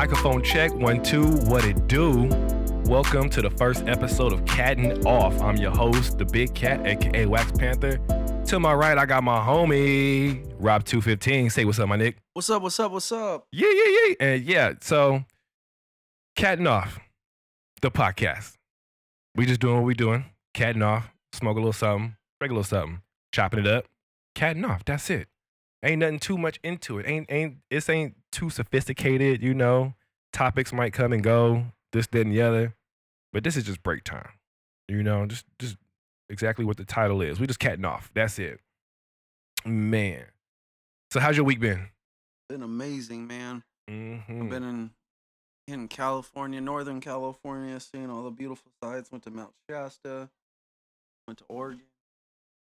Microphone check, one, two, what it do? Welcome to the first episode of Catting Off. I'm your host, the Big Cat, aka Wax Panther. To my right, I got my homie, Rob215. Say what's up, my Nick. What's up? What's up? What's up? Yeah, yeah, yeah. And yeah, so Catting Off, the podcast. We just doing what we doing. Catting off, smoke a little something, break a little something, chopping it up, catting off. That's it. Ain't nothing too much into it. Ain't ain't this ain't too sophisticated, you know. Topics might come and go, this, that, and the other. But this is just break time. You know, just just exactly what the title is. We just catting off. That's it. Man. So how's your week been? Been amazing, man. Mm-hmm. I've been in in California, Northern California, seeing all the beautiful sights. Went to Mount Shasta. Went to Oregon,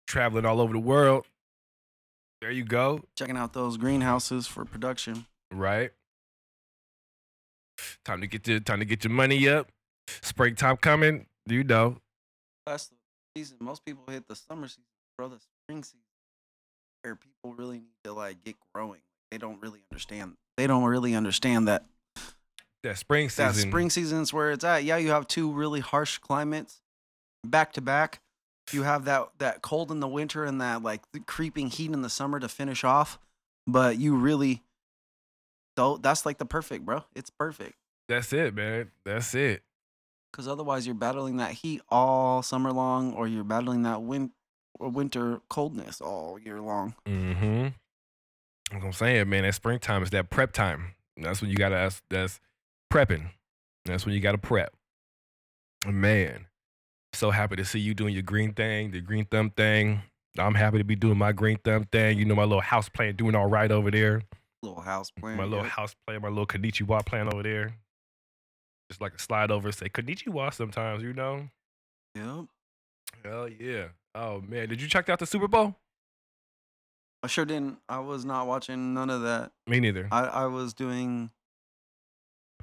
traveling all over the world. There you go. checking out those greenhouses for production. Right. Time to get your time to get your money up. Springtime coming, you know. Last season, most people hit the summer season, bro. The spring season, where people really need to like get growing. They don't really understand. They don't really understand that That spring season. that spring season's where it's at. Yeah, you have two really harsh climates back to back. You have that that cold in the winter and that like the creeping heat in the summer to finish off. But you really though that's like the perfect, bro. It's perfect. That's it, man. That's it. Cause otherwise you're battling that heat all summer long or you're battling that win- winter coldness all year long. Mm-hmm. That's what I'm saying, man. That springtime is that prep time. That's when you gotta that's, that's prepping. That's when you gotta prep. Man. So happy to see you doing your green thing, the green thumb thing. I'm happy to be doing my green thumb thing. You know, my little house plant doing all right over there. Little house plant. my little house plant, my little Konnichiwa plant over there. Just like a slide over, say Konnichiwa sometimes, you know? Yep. Hell yeah. Oh man, did you check out the Super Bowl? I sure didn't. I was not watching none of that. Me neither. I, I was doing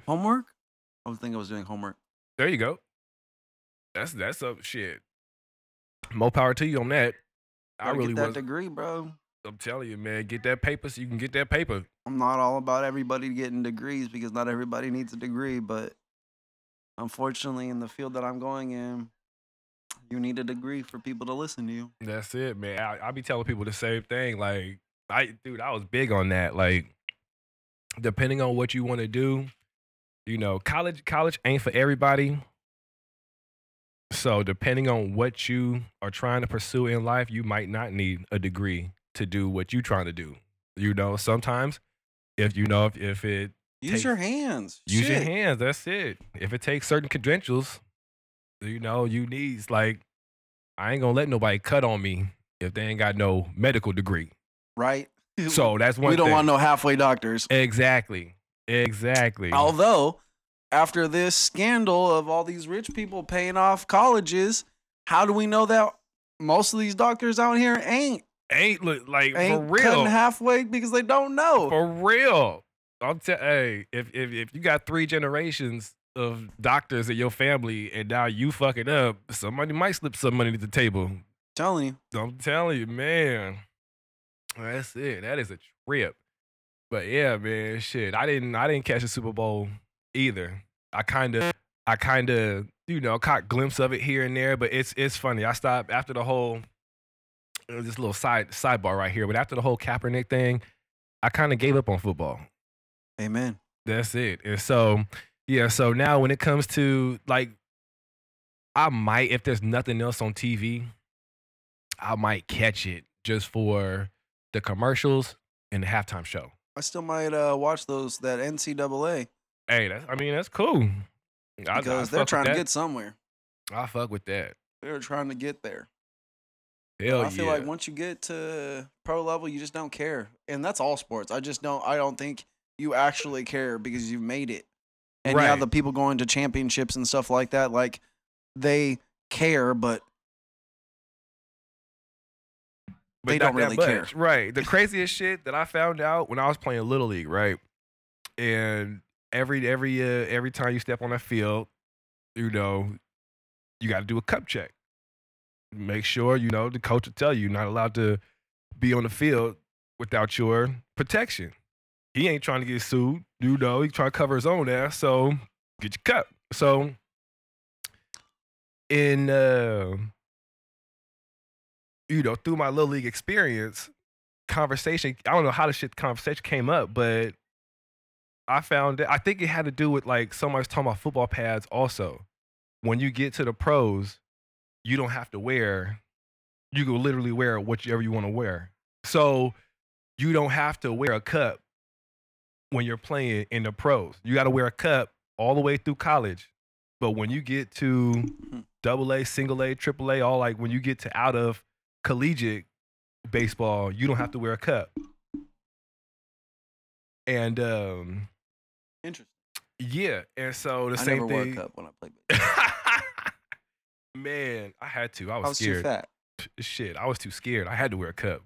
homework. I was thinking I was doing homework. There you go. That's that's up shit. More power to you on that. I Gotta really get that was. degree, bro. I'm telling you, man, get that paper so you can get that paper. I'm not all about everybody getting degrees because not everybody needs a degree, but unfortunately, in the field that I'm going in, you need a degree for people to listen to you. That's it, man. I, I be telling people the same thing. Like, I, dude, I was big on that. Like, depending on what you want to do, you know, college, college ain't for everybody. So, depending on what you are trying to pursue in life, you might not need a degree to do what you're trying to do. You know, sometimes if you know if, if it Use your hands. use your hands, that's it. If it takes certain credentials, you know, you need like I ain't gonna let nobody cut on me if they ain't got no medical degree. Right? So that's one we don't thing. want no halfway doctors. Exactly. Exactly. Although, after this scandal of all these rich people paying off colleges, how do we know that most of these doctors out here ain't ain't look like ain't for cutting real. halfway because they don't know? For real. I'm tell hey, if, if if you got three generations of doctors in your family and now you fucking up, somebody might slip some money to the table. telling you. I'm telling you, man. That's it. That is a trip. But yeah, man, shit. I didn't I didn't catch the Super Bowl either. I kinda I kinda, you know, caught glimpse of it here and there, but it's it's funny. I stopped after the whole uh, this little side sidebar right here, but after the whole Kaepernick thing, I kind of gave up on football. Amen. That's it. And so, yeah, so now when it comes to like, I might, if there's nothing else on TV, I might catch it just for the commercials and the halftime show. I still might uh, watch those that NCAA Hey, that's, I mean, that's cool. I- because they're trying to get somewhere. I fuck with that. They're trying to get there. Hell I feel yeah. like once you get to pro level, you just don't care, and that's all sports. I just don't. I don't think you actually care because you've made it. And yeah, Right. the people going to championships and stuff like that, like they care, but but they don't really care. Right. The craziest shit that I found out when I was playing Little League, right? And every every uh, every time you step on that field, you know, you got to do a cup check. Make sure you know the coach will tell you you're not allowed to be on the field without your protection. he ain't trying to get sued. You know, he trying to cover his own ass. So get your cup. So in uh, you know, through my little league experience, conversation. I don't know how the shit conversation came up, but I found it. I think it had to do with like somebody's talking about football pads. Also, when you get to the pros, you don't have to wear. You can literally wear whatever you want to wear. So you don't have to wear a cup when you're playing in the pros. You got to wear a cup all the way through college. But when you get to double A, single A, triple A, all like when you get to out of collegiate baseball, you don't have to wear a cup. And um Interesting. yeah, and so the I same never thing. cup when I played. baseball. Man, I had to. I was, I was too scared. fat. Shit, I was too scared. I had to wear a cup.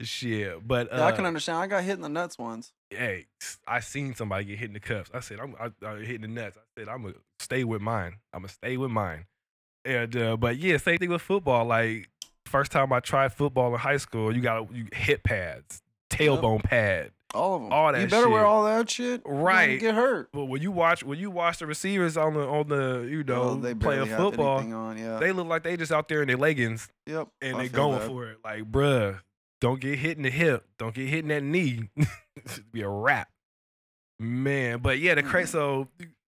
Shit, but uh, Yeah, I can understand. I got hit in the nuts once. hey, I seen somebody get hit in the cuffs. I said, I'm I, I hit in the nuts. I said, I'm gonna stay with mine. I'm gonna stay with mine. And uh, but yeah, same thing with football. Like first time I tried football in high school, you got you hip pads, tailbone pad. All of them. All that. You better wear all that shit. Right. Get hurt. But when you watch when you watch the receivers on the on the you know they playing football, on. Yeah. they look like they just out there in their leggings yep. and I they going that. for it. Like, bruh, don't get hit in the hip. Don't get hit in that knee. Be a wrap. Man, but yeah, the cra- Mm. so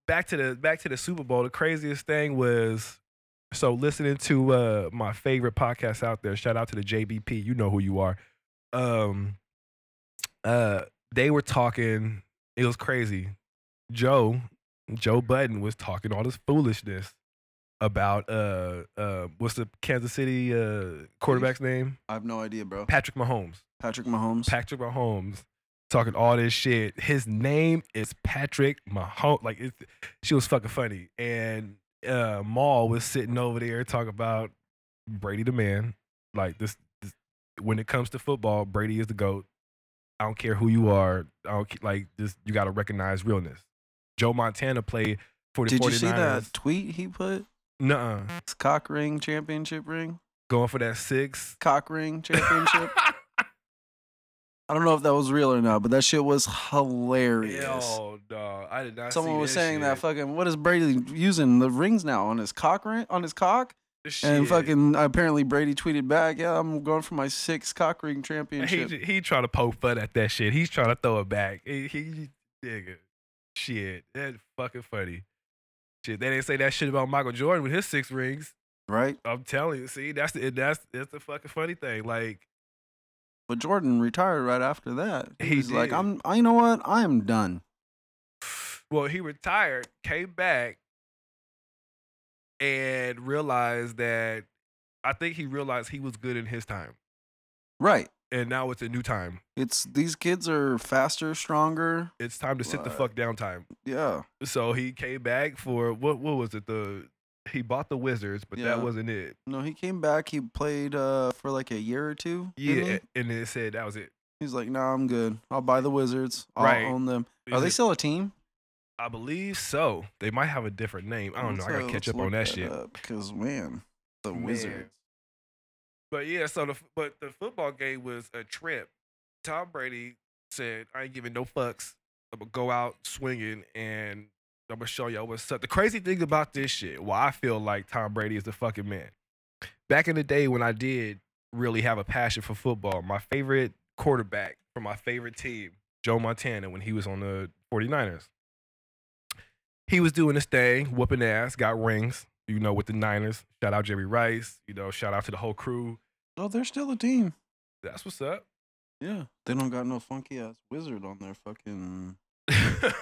back to the back to the Super Bowl. The craziest thing was so listening to uh my favorite podcast out there. Shout out to the JBP. You know who you are. Um uh they were talking, it was crazy. Joe, Joe Budden was talking all this foolishness about uh uh what's the Kansas City uh quarterback's name? I have no idea, bro. Patrick Mahomes. Patrick Mahomes. Patrick Mahomes talking all this shit. His name is Patrick Mahomes. Like it's she was fucking funny. And uh Mal was sitting over there talking about Brady the man. Like this, this when it comes to football, Brady is the GOAT. I don't care who you are. I don't like this you gotta recognize realness. Joe Montana played for the Did 49ers. you see that tweet he put? Nuh-uh. His cock ring championship ring. Going for that six. Cock ring championship. I don't know if that was real or not, but that shit was hilarious. Yo, dog. I did not Someone was that saying that fucking what is Brady using the rings now on his cock ring on his cock? This And fucking apparently Brady tweeted back, "Yeah, I'm going for my sixth cock ring He championship." j- he trying to poke fun at that shit. He's trying to throw it back. He, he nigga, shit, that's fucking funny. Shit, they didn't say that shit about Michael Jordan with his six rings. right? I'm telling you, see, that's the that's that's the fucking funny thing. Like, But Jordan retired right after that. He He's like, "I'm, I, you know what? I am done." well, he retired, came back, and realized that I think he realized he was good in his time, Right. and now it's a new time. It's these kids are faster, stronger. It's time to sit the fuck down time. Yeah. So he came back for what? What was it? The he bought the Wizards, but Yeah. that wasn't it. No, he came back. He played uh for like a year or two. didn't Yeah, he? and then it said that was it. He's like, "Nah, I'm good. I'll buy the Wizards. I'll Right. own them. Are they still a team? I believe so. They might have a different name. I don't know. I gotta catch up on that shit. Because man, the Man. Wizards. But yeah, so the but the football game was a trip. Tom Brady said, "I ain't giving no fucks. I'm gonna go out swinging, and I'm gonna show y'all what's up." The crazy thing about this shit, why I feel like Tom Brady is the fucking man. Back in the day when I did really have a passion for football, my favorite quarterback for my favorite team, Joe Montana, when he was on the 49ers. He was doing his thing, whooping ass, got rings, you know, with the Niners. Shout out Jerry Rice, you know, shout out to the whole crew. Oh, they're still a team. That's what's up. Yeah. They don't got no funky ass wizard on their fucking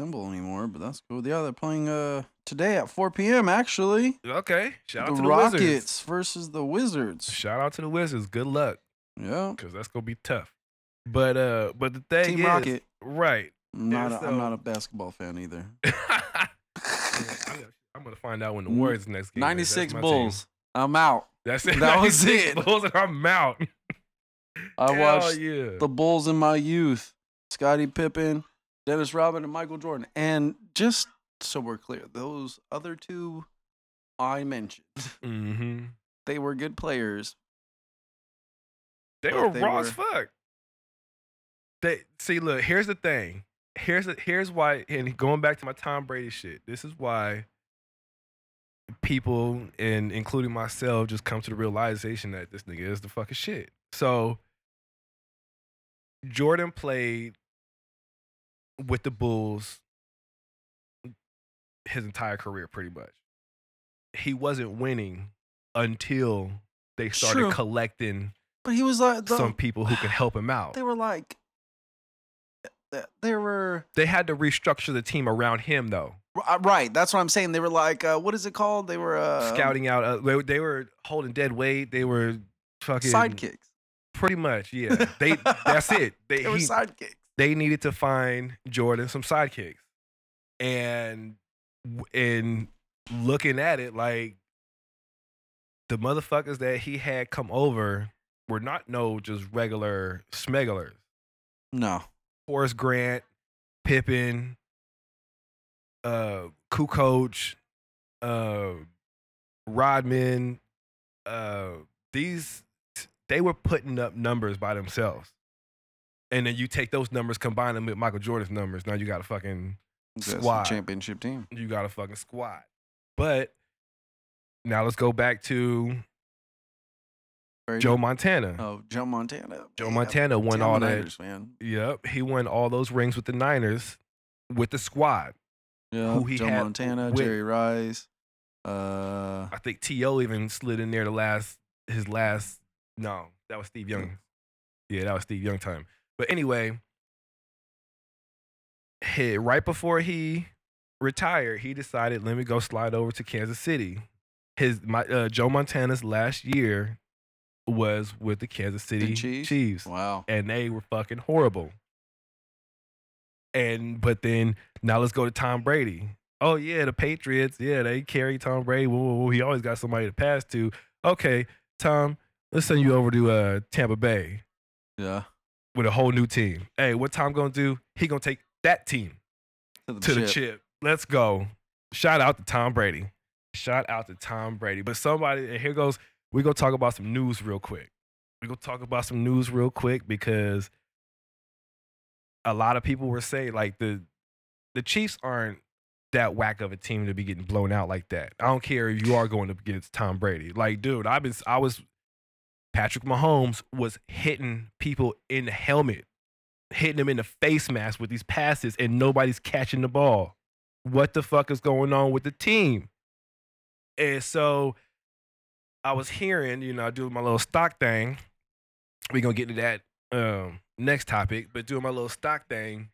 symbol anymore, but that's cool. Yeah, they're playing uh today at 4 p.m. Actually, okay. Shout out the to the Rockets Wizards. versus the Wizards. Shout out to the Wizards. Good luck, Yeah, because that's gonna be tough. But uh, but the thing Team is, Rocket. right? I'm not. A, I'm not a basketball fan either. I'm gonna find out when the Warriors next game. 96 my team. Bulls. I'm out. That's it. That was 96 it. Bulls and I'm out. I watched yeah. the Bulls in my youth. Scottie Pippen, Dennis Rodman, and Michael Jordan. And just so we're clear, those other two I mentioned, hmm they were good players. They were they raw were- as fuck. They see, look. Here's the thing. Here's the, here's why. And going back to my Tom Brady shit. This is why people, and including myself, just come to the realization that this nigga is the fucking shit. So Jordan played with the Bulls his entire career, pretty much. He wasn't winning until they started True. collecting But he was like the, some people who could help him out. They were like, th- they were They had to restructure the team around him, though. uh, right. That's what I'm saying. They were like, uh, what is it called? They were uh, Scouting out, uh, they, they were holding dead weight. They were fucking sidekicks. Pretty much, yeah. They that's it. They They were he- sidekicks. they needed to find Jordan some sidekicks, and in looking at it, like the motherfuckers that he had come over were not no just regular smegglers. No. Horace Grant, Pippen, uh, Kukoc, uh, Rodman, uh, these they were putting up numbers by themselves. And then you take those numbers, combine them with Michael Jordan's numbers. Now you got a fucking That's Squad. championship team. you got a fucking squad. But now let's go back to Joe. Montana. Oh, Joe Montana. Joe Man, Montana won all that. Niners, man. Yep, he won all those rings with the Niners with the squad. Yeah. Who he Joe had Montana, with- Jerry Rice. Uh, I think T.O. even slid in there the last his last no, that was Steve Young. Yeah, that was Steve Young time. But anyway, he, right before he retired, he decided, let me go slide over to Kansas City. His my uh, Joe Montana's last year was with the Kansas City Chiefs? Chiefs. wow. and they were fucking horrible. And but then now let's go to Tom Brady. Oh yeah, the Patriots. Yeah, they carry Tom Brady. Whoa, whoa, whoa. He always got somebody to pass to. Okay, Tom, let's send you over to uh, Tampa Bay Yeah. with a whole new team. Hey, what Tom gonna do? He gonna take that team To the, to the chip. chip. Let's go. Shout out to Tom Brady. Shout out to Tom Brady. But somebody, and here goes, we gonna talk about some news real quick. We're gonna talk about some news real quick because a lot of people were saying like the the Chiefs aren't that whack of a team to be getting blown out like that. I don't care if you are going up against Tom Brady. Like, dude, I've been I was Patrick Mahomes was hitting people in the helmet, hitting them in the face mask with these passes, and nobody's catching the ball. What the fuck is going on with the team? And so I was hearing, you know, I do my little stock thing. We're gonna get to that um, next topic, but doing my little stock thing,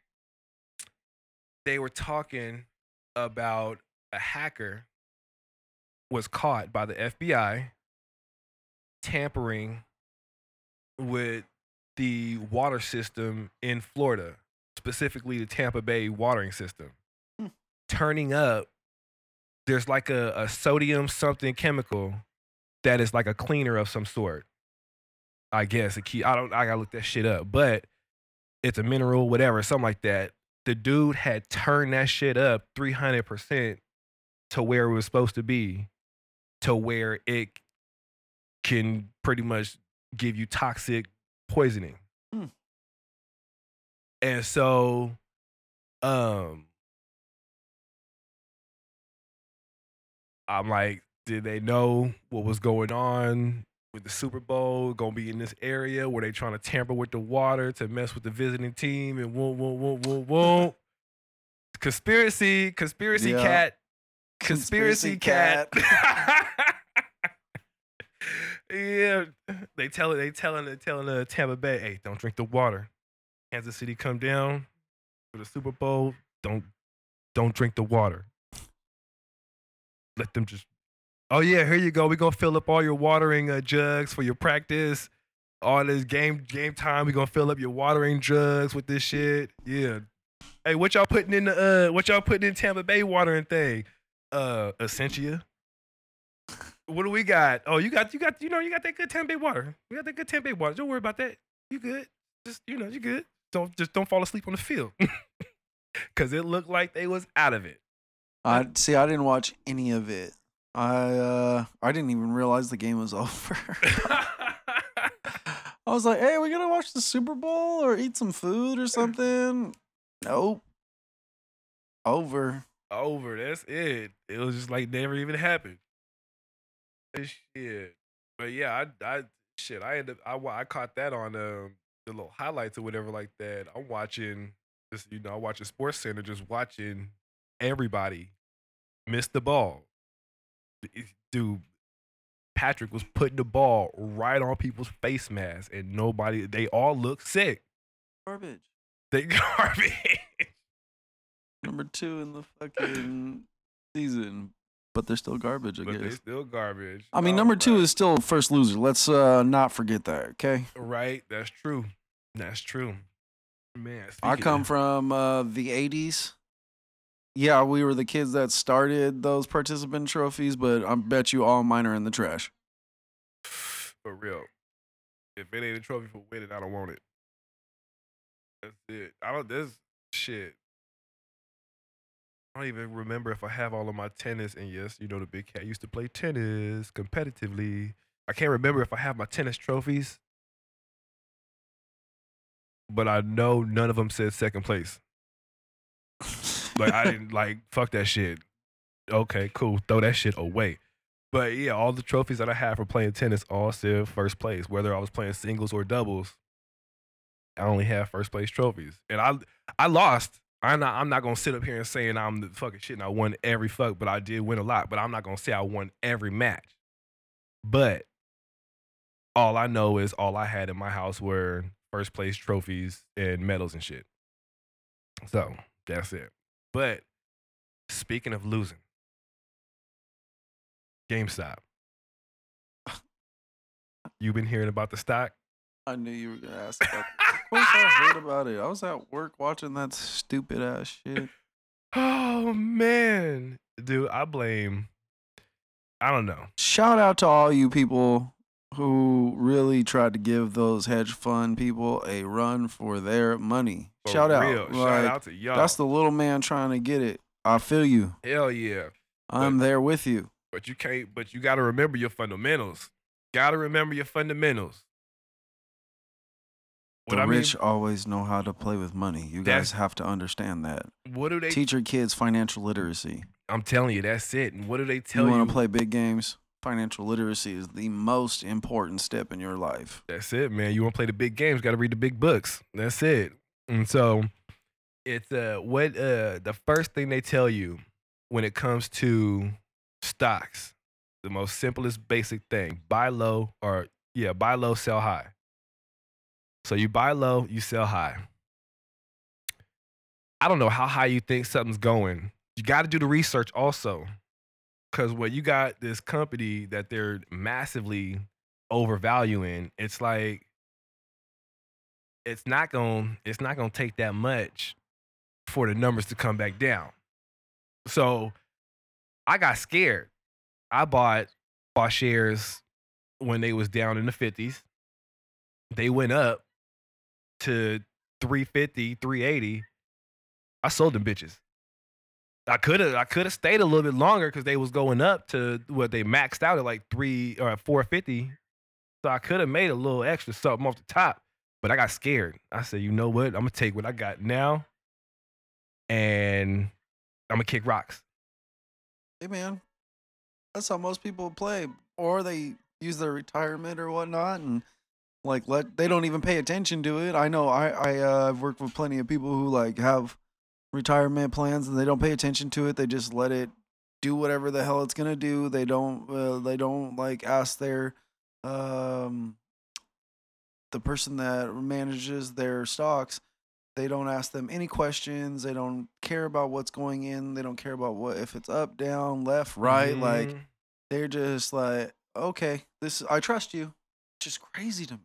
they were talking about a hacker was caught by the FBI tampering with the water system in Florida, specifically the Tampa Bay watering system. Hmm. Turning up, there's like a, a sodium something chemical that is like a cleaner of some sort. I guess a key. I don't. I gotta look that shit up, but it's a mineral, whatever, something like that. The dude had turned that shit up 300 percent to where it was supposed to be, to where it can pretty much give you toxic poisoning. Hmm. And so, um, I'm like, did they know what was going on with the Super Bowl? Gonna be in this area where they trying to tamper with the water to mess with the visiting team and whoa, whoa, whoa, whoa, whoa. conspiracy, conspiracy Yeah. cat, conspiracy, cat. yeah, they tell it. They telling they telling uh, Tampa Bay, hey, don't drink the water. Kansas City come down for the Super Bowl. Don't don't drink the water. Let them just. Oh yeah, here you go. We're gonna fill up all your watering uh, jugs for your practice. All this game game time, we gonna fill up your watering jugs with this shit. Yeah. Hey, what y'all putting in the uh? What y'all putting in Tampa Bay watering thing? Uh, Essentia. What do we got? Oh, you got you got you know you got that good Tampa Bay water. You got that good Tampa Bay water. Don't worry about that. You good? Just you know you good. Don't just don't fall asleep on the field. Cause it looked like they was out of it. I see. I didn't watch any of it. I uh, I didn't even realize the game was over. I was like, hey, we gonna watch the Super Bowl or eat some food or something? Nope. Over. Over. That's it. It was just like never even happened. Shit. But yeah, I, I shit. I ended. I I caught that on um, the little highlights or whatever like that. I'm watching. Just you know, I'm watching Sports Center, just watching everybody miss the ball. Dude, Patrick was putting the ball right on people's face masks, and nobody. They all look sick. Garbage. They garbage. Number two in the fucking season, but they're still garbage. I but they're still garbage. I mean, number two is still first loser. Let's uh not forget that. Okay. right. That's true. That's true. Man, I come of- from uh, the 80s. Yeah, we were the kids that started those participant trophies, but I bet you all mine are in the trash. for real. If it ain't a trophy for winning, I don't want it. That's it. I don't. This shit. I don't even remember if I have all of my tennis. And yes, you know the big cat used to play tennis competitively. I can't remember if I have my tennis trophies, but I know none of them said second place. Like I didn't like fuck that shit. Okay, cool. Throw that shit away. But yeah, all the trophies that I have for playing tennis all still first place. Whether I was playing singles or doubles, I only have first place trophies. And I I lost. I'm not I'm not gonna sit up here and saying I'm the fucking shit and I won every fuck, but I did win a lot. But I'm not gonna say I won every match. But all I know is all I had in my house were first place trophies and medals and shit. So that's it. But speaking of losing, GameStop. You've been hearing about the stock? I knew you were gonna ask about. Of course, I heard about it. I was at work watching that stupid ass shit. Oh man, dude, I blame. I don't know. Shout out to all you people who really tried to give those hedge fund people a run for their money. For Shout out, real. like, Shout out to y'all. that's the little man trying to get it. I feel you. hell yeah. I'm there with you. But you can't. But you got to remember your fundamentals. Got to remember your fundamentals. What the I rich always know how to play with money. You guys have to understand that. what do they? Teach your kids financial literacy. I'm telling you, that's it. And what do they tell you you? want to play big games? Financial literacy is the most important step in your life. That's it, man. You want to play the big games, got to read the big books. That's it. And so it's uh what uh the first thing they tell you when it comes to stocks, the most simplest basic thing, buy low or yeah, buy low, sell high. So you buy low, you sell high. I don't know how high you think something's going. You got to do the research also. Cuz when you got this company that they're massively overvaluing, it's like it's not going it's not going to take that much for the numbers to come back down. So I got scared. I bought bought shares when they was down in the 50s. They went up to 350, 380. I sold them bitches. I could have I could have stayed a little bit longer because they was going up to what they maxed out at like three or 450. So I could have made a little extra something off the top, but I got scared. I said, you know what? I'm gonna take what I got now, and I'm gonna kick rocks. Hey man, that's how most people play, or they use their retirement or whatnot, and like let they don't even pay attention to it. I know I I uh, I've worked with plenty of people who like have retirement plans and they don't pay attention to it. They just let it do whatever the hell it's gonna do. They don't uh, they don't like ask their um the person that manages their stocks they don't ask them any questions they don't care about what's going in they don't care about what if it's up down left right like Mhm. they're just like okay this i trust you it's just crazy to me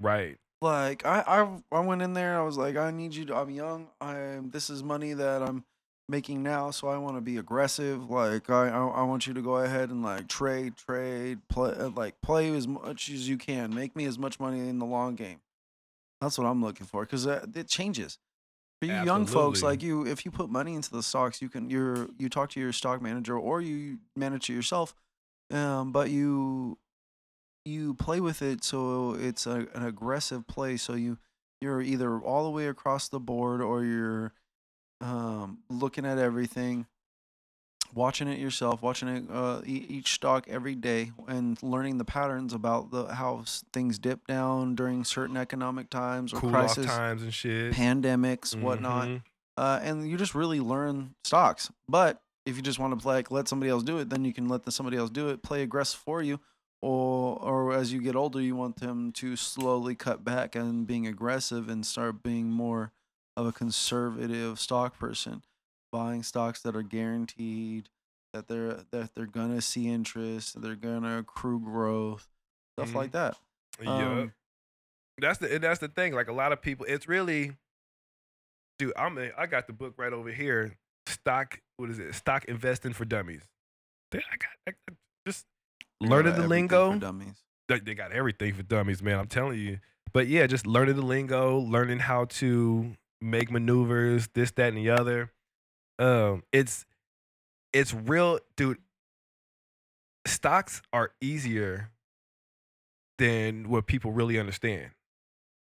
right. Like I, I i went in there i was like i need you to i'm young i'm this is money that i'm making now so i want to be aggressive like I, I i want you to go ahead and like trade trade play uh, like play as much as you can make me as much money in the long game. That's what i'm looking for because uh, it changes. For you young folks like you if you put money into the stocks you can you're you talk to your stock manager or you manage it yourself um but you you play with it so it's a, an aggressive play. So you you're either all the way across the board or you're um, looking at everything, watching it yourself, watching it uh, each stock every day, and learning the patterns about the how things dip down during certain economic times or Cool crisis, times and shit. pandemics, whatnot Mhm. uh, and you just really learn stocks. But if you just want to play, like let somebody else do it, then you can let the, somebody else do it, play aggressive for you, or or as you get older, you want them to slowly cut back and being aggressive and start being more of a conservative stock person, buying stocks that are guaranteed, that they're that they're gonna see interest, they're gonna accrue growth, stuff Mhm. like that. Yeah. Um, That's the that's the thing. Like a lot of people, it's really, dude. I'm a, I got the book right over here. Stock. What is it? Stock investing for dummies. They, I got I, just learning the lingo. dummies. They, they got everything for dummies, man. I'm telling you. But yeah, just learning the lingo, learning how to make maneuvers, this, that, and the other. Um, it's it's real, dude. Stocks are easier than what people really understand.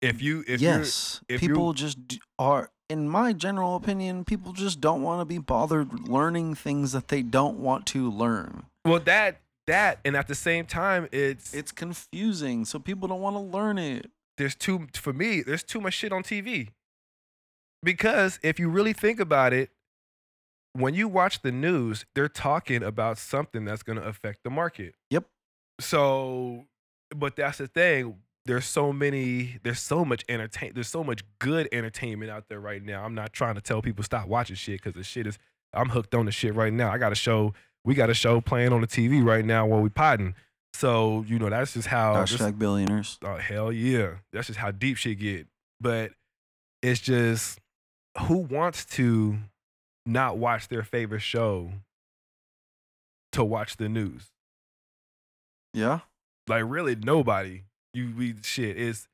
If you if yes, if people just are. In my general opinion, people just don't want to be bothered learning things that they don't want to learn. well that that and at the same time it's It's confusing, so people don't want to learn it. there's too for me there's too much shit on TV. Because if you really think about it, when you watch the news, they're talking about something that's going to affect the market. Yep. So, but that's the thing. There's so many. There's so much entertain. There's so much good entertainment out there right now. I'm not trying to tell people stop watching shit because the shit is. I'm hooked on the shit right now. I got a show. We got a show playing on the TV right now while we potting. So you know that's just how. Hashtag billionaires. Oh hell yeah. That's just how deep shit get. But it's just who wants to not watch their favorite show to watch the news? Yeah. Like really nobody. You we shit is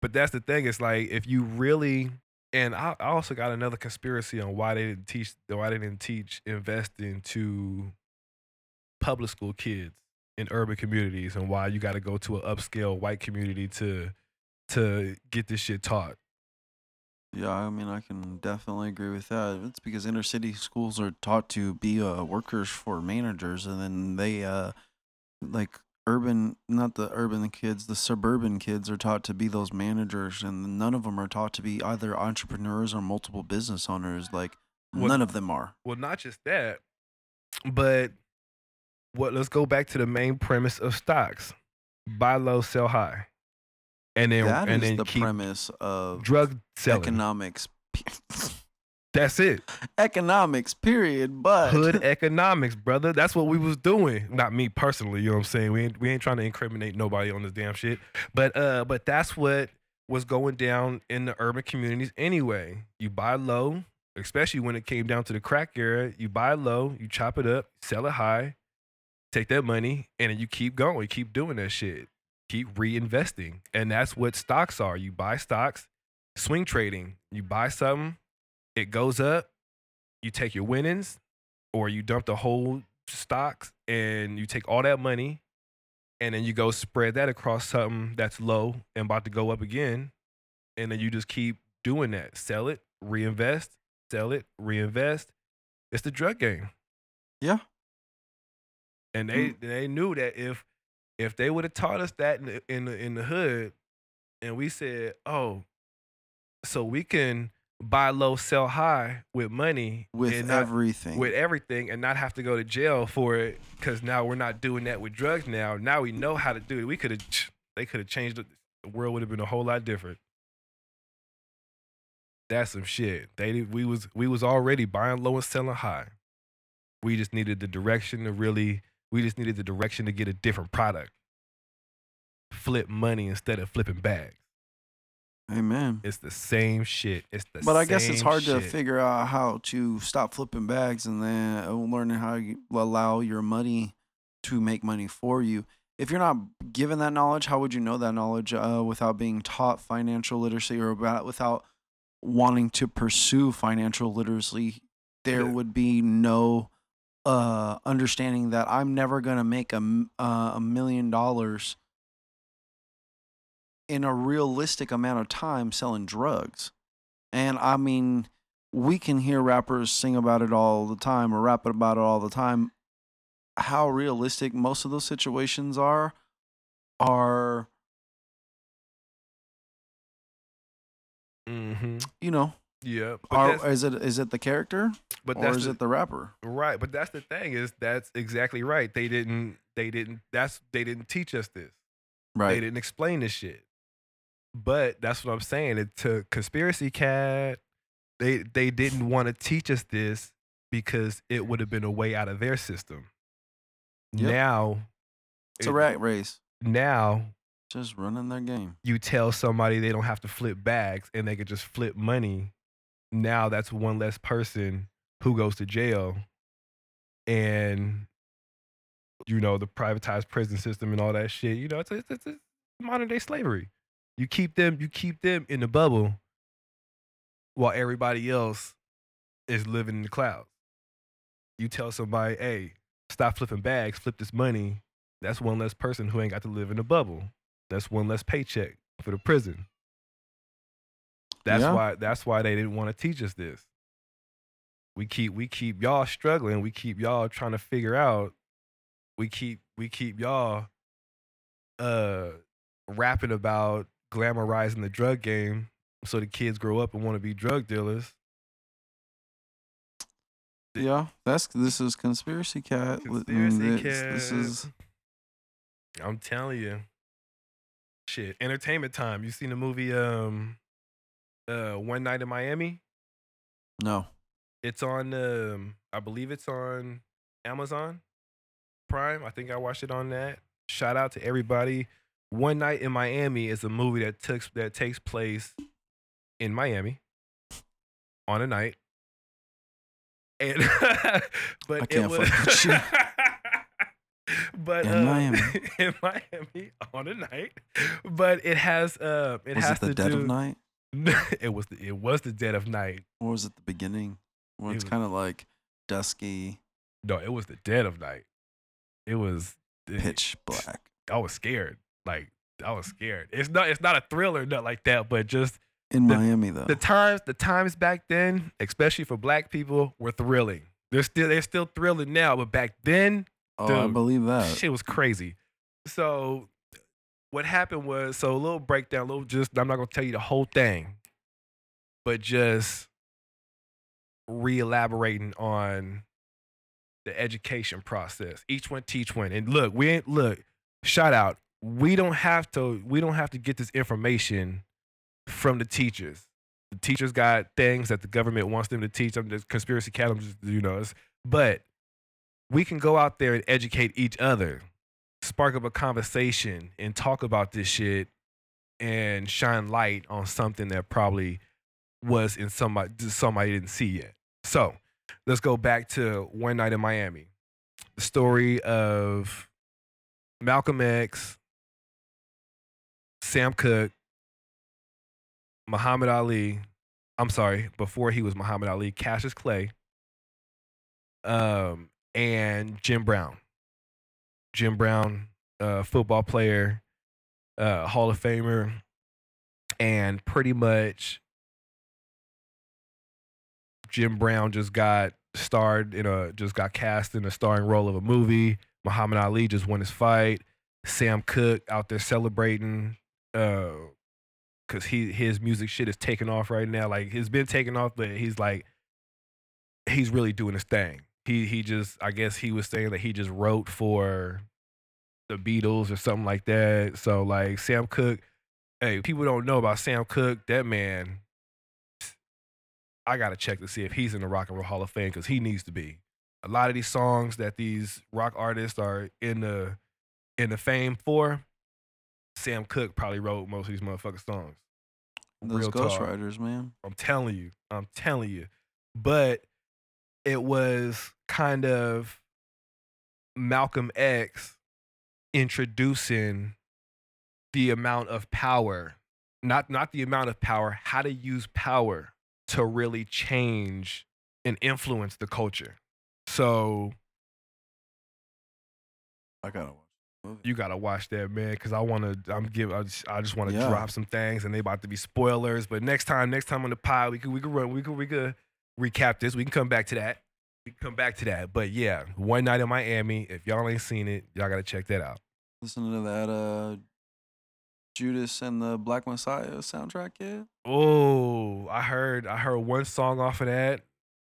but that's the thing, it's like if you really and I, I also got another conspiracy on why they didn't teach why they didn't teach investing to public school kids in urban communities and why you got to go to an upscale white community to to get this shit taught. Yeah, I mean, I can definitely agree with that. It's because inner city schools are taught to be uh, workers for managers, and then they, uh, like urban, not the urban kids, the suburban kids are taught to be those managers, and none of them are taught to be either entrepreneurs or multiple business owners. Like, Well- none of them are. Well, not just that, but what let's go back to the main premise of stocks. Buy low, sell high. And then That and is then the keep premise of drug selling. economics. That's it. economics, period. But Hood economics, brother. That's what we was doing. Not me personally, you know what I'm saying? We ain't we ain't trying to incriminate nobody on this damn shit. But uh but that's what was going down in the urban communities anyway. You buy low, especially when it came down to the crack era, you buy low, you chop it up, sell it high, take that money, and then you keep going, keep doing that shit. Keep reinvesting. And that's what stocks are. You buy stocks, swing trading. You buy something, it goes up, you take your winnings, or you dump the whole stocks and you take all that money and then you go spread that across something that's low and about to go up again. And then you just keep doing that. Sell it, reinvest, sell it, reinvest. It's the drug game. Yeah. And they mm. they knew that if if they would have taught us that in the, in the in the hood, and we said, oh, so we can buy low, sell high with money with not- everything. with everything. and not have to go to jail for it because now we're not doing that with drugs now. Now we know how to do it. We could have they could have changed it the world would have been a whole lot different. That's some shit. They did- we was we was already buying low and selling high. We just needed the direction to really we just needed the direction to get a different product flip money instead of flipping bags Amen. it's the same shit it's the But I guess it's hard to figure out how to stop flipping bags and then uh, learning how you allow your money to make money for you. If you're not given that knowledge, how would you know that knowledge uh, without being taught financial literacy or about without wanting to pursue financial literacy? There Yeah. would be no uh, understanding that I'm never gonna make a uh, a million dollars in a realistic amount of time selling drugs. And I mean, we can hear rappers sing about it all the time or rap about it all the time. How realistic most of those situations are are Mm-hmm. you know Yeah. Are, is it is it the character but or is the, it the rapper? right. But that's the thing is that's exactly right. They didn't. They didn't. That's they didn't teach us this. Right. They didn't explain this shit. But that's what I'm saying. It took conspiracy cat. They they didn't want to teach us this because it would have been a way out of their system. Yep. Now, It's a rat race. now Just running their game. you tell somebody they don't have to flip bags and they could just flip money. Now that's one less person who goes to jail. And you know, the privatized prison system and all that shit. You know, it's it's, it's, modern day slavery. You keep them you keep them in the bubble while everybody else is living in the clouds. You tell somebody, hey, stop flipping bags, flip this money. That's one less person who ain't got to live in a bubble. That's one less paycheck for the prison. That's Yeah. why that's why they didn't want to teach us this. We keep we keep y'all struggling. We keep y'all trying to figure out. We keep we keep y'all uh rapping about glamorizing the drug game so the kids grow up and want to be drug dealers. Yeah, that's this is conspiracy cat. Conspiracy this, this is I'm telling you. Shit. Entertainment time. You seen the movie um uh One Night in Miami? no. It's on um I believe it's on Amazon Prime. I think I watched it on that. Shout out to everybody. One Night in Miami is a movie that took that takes place in Miami on a night. And but I it can't was fuck but In uh, Miami. in Miami on a night. But it has uh it was has it the to dead do of night it was the, it was the dead of night. or was it the beginning? Where it's was- kind of like dusky, No, it was the dead of night. It was it- pitch black. I was scared. Like I was scared. It's not it's not a thriller, not like that, but just In the- Miami though. the times the times back then, especially for black people, were thrilling. They're still they're still thrilling now, but back then, oh, I dude, believe that. shit was crazy. So what happened was so a little breakdown, a little just I'm not gonna tell you the whole thing, but just re-elaborating on the education process. Each one teach one. And look, we ain't look, shout out. We don't have to we don't have to get this information from the teachers. The teachers got things that the government wants them to teach them. The conspiracy cat, I'm just you know, but we can go out there and educate each other, spark up a conversation, and talk about this shit, and shine light on something that probably was in somebody somebody didn't see yet. So let's go back to one night in Miami, the story of Malcolm X, Sam Cooke, Muhammad Ali. I'm sorry, before he was Muhammad Ali, Cassius Clay, um, and Jim Brown. Jim Brown, uh, football player, uh, Hall of Famer, and pretty much Jim Brown just got starred in a just got cast in a starring role of a movie. Muhammad Ali just won his fight. Sam Cooke out there celebrating uh cuz he his music shit is taking off right now. Like it's been taking off but he's like he's really doing his thing. He he just I guess he was saying that he just wrote for the Beatles or something like that. So like Sam Cooke, hey, people don't know about Sam Cooke. That man I gotta check to see if he's in the Rock and Roll Hall of Fame because he needs to be. A lot of these songs that these rock artists are in the in the fame for, Sam Cooke probably wrote most of these motherfucking songs. Those Real Ghost talk. Riders, man. I'm telling you. I'm telling you. But it was kind of Malcolm X introducing the amount of power, not not the amount of power, how to use power to really change and influence the culture. So I gotta watch. You gotta watch that, man, because I wanna. I'm give. I just, I just want to Yeah. drop some things, and they about to be spoilers. But next time, next time on the pod, we could, we could run, we could, we could recap this. We can come back to that. Come back to that. But yeah, one night in Miami. If y'all ain't seen it, y'all gotta check that out. Listening to that uh Judas and the Black Messiah soundtrack yet? Oh, I heard, I heard one song off of that.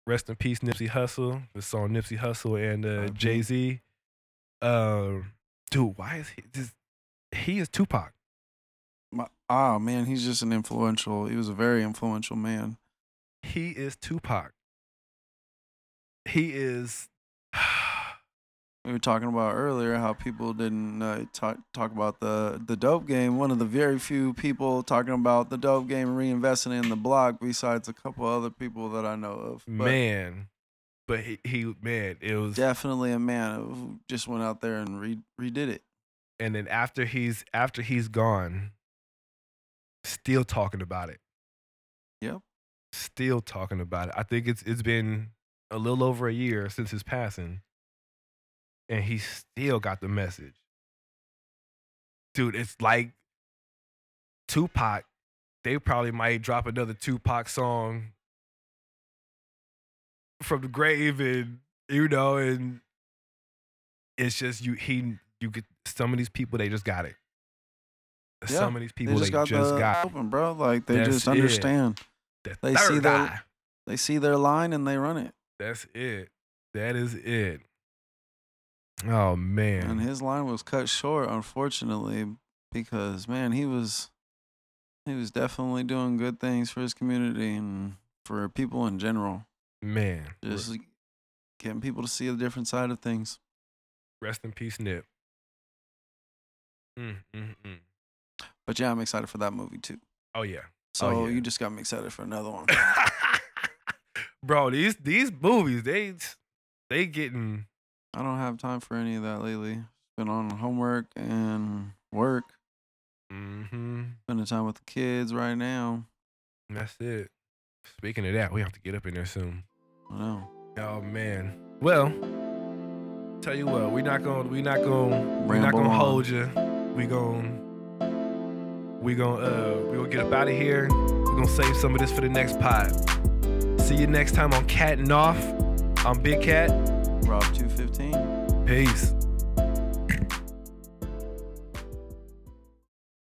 Rest in peace, Nipsey Hussle. The song Nipsey Hussle and uh. Jay Z. Um, dude, why is he? Just, he is Tupac. My, ah man, he's just an influential. He was a very influential man. He is Tupac. He is. We were talking about earlier how people didn't uh, talk talk about the the dope game. One of the very few people talking about the dope game reinvesting in the block, besides a couple other people that I know of. But man, but he, he man, it was. definitely a man who just went out there and re- redid it. And then after he's after he's gone, still talking about it. Yep. Still talking about it. I think it's it's been a little over a year since his passing, and he still got the message. Dude, it's like Tupac. They probably might drop another Tupac song from the grave, and you know, and it's just you. He you get some of these people. They just got it. Yeah, Some of these people They just they got just the got open, bro. Like they That's just understand. the they see third their- They see their line and they run it. That's it. That is it. Oh man. And his line was cut short, unfortunately, because man, he was he was definitely doing good things for his community and for people in general. man. Just getting people to see a different side of things. rest in peace, Nip. Mm, mm, mm. But yeah, I'm excited for that movie too. Oh yeah. So Oh, yeah. you just got me excited for another one. Bro, these these movies, they they getting I don't have time for any of that lately. Been on homework and work, mm-hmm. spending time with the kids right now. That's it. Speaking of that, we have to get up in there soon. I know. Oh man. Well, tell you what, we're not gonna we're not gonna we're not gonna on. hold you. We gonna we gonna uh we gonna get up out of here. We're gonna save some of this for the next pod. See you next time on Cat and Off. I'm Big Cat. Rob two fifteen. Peace.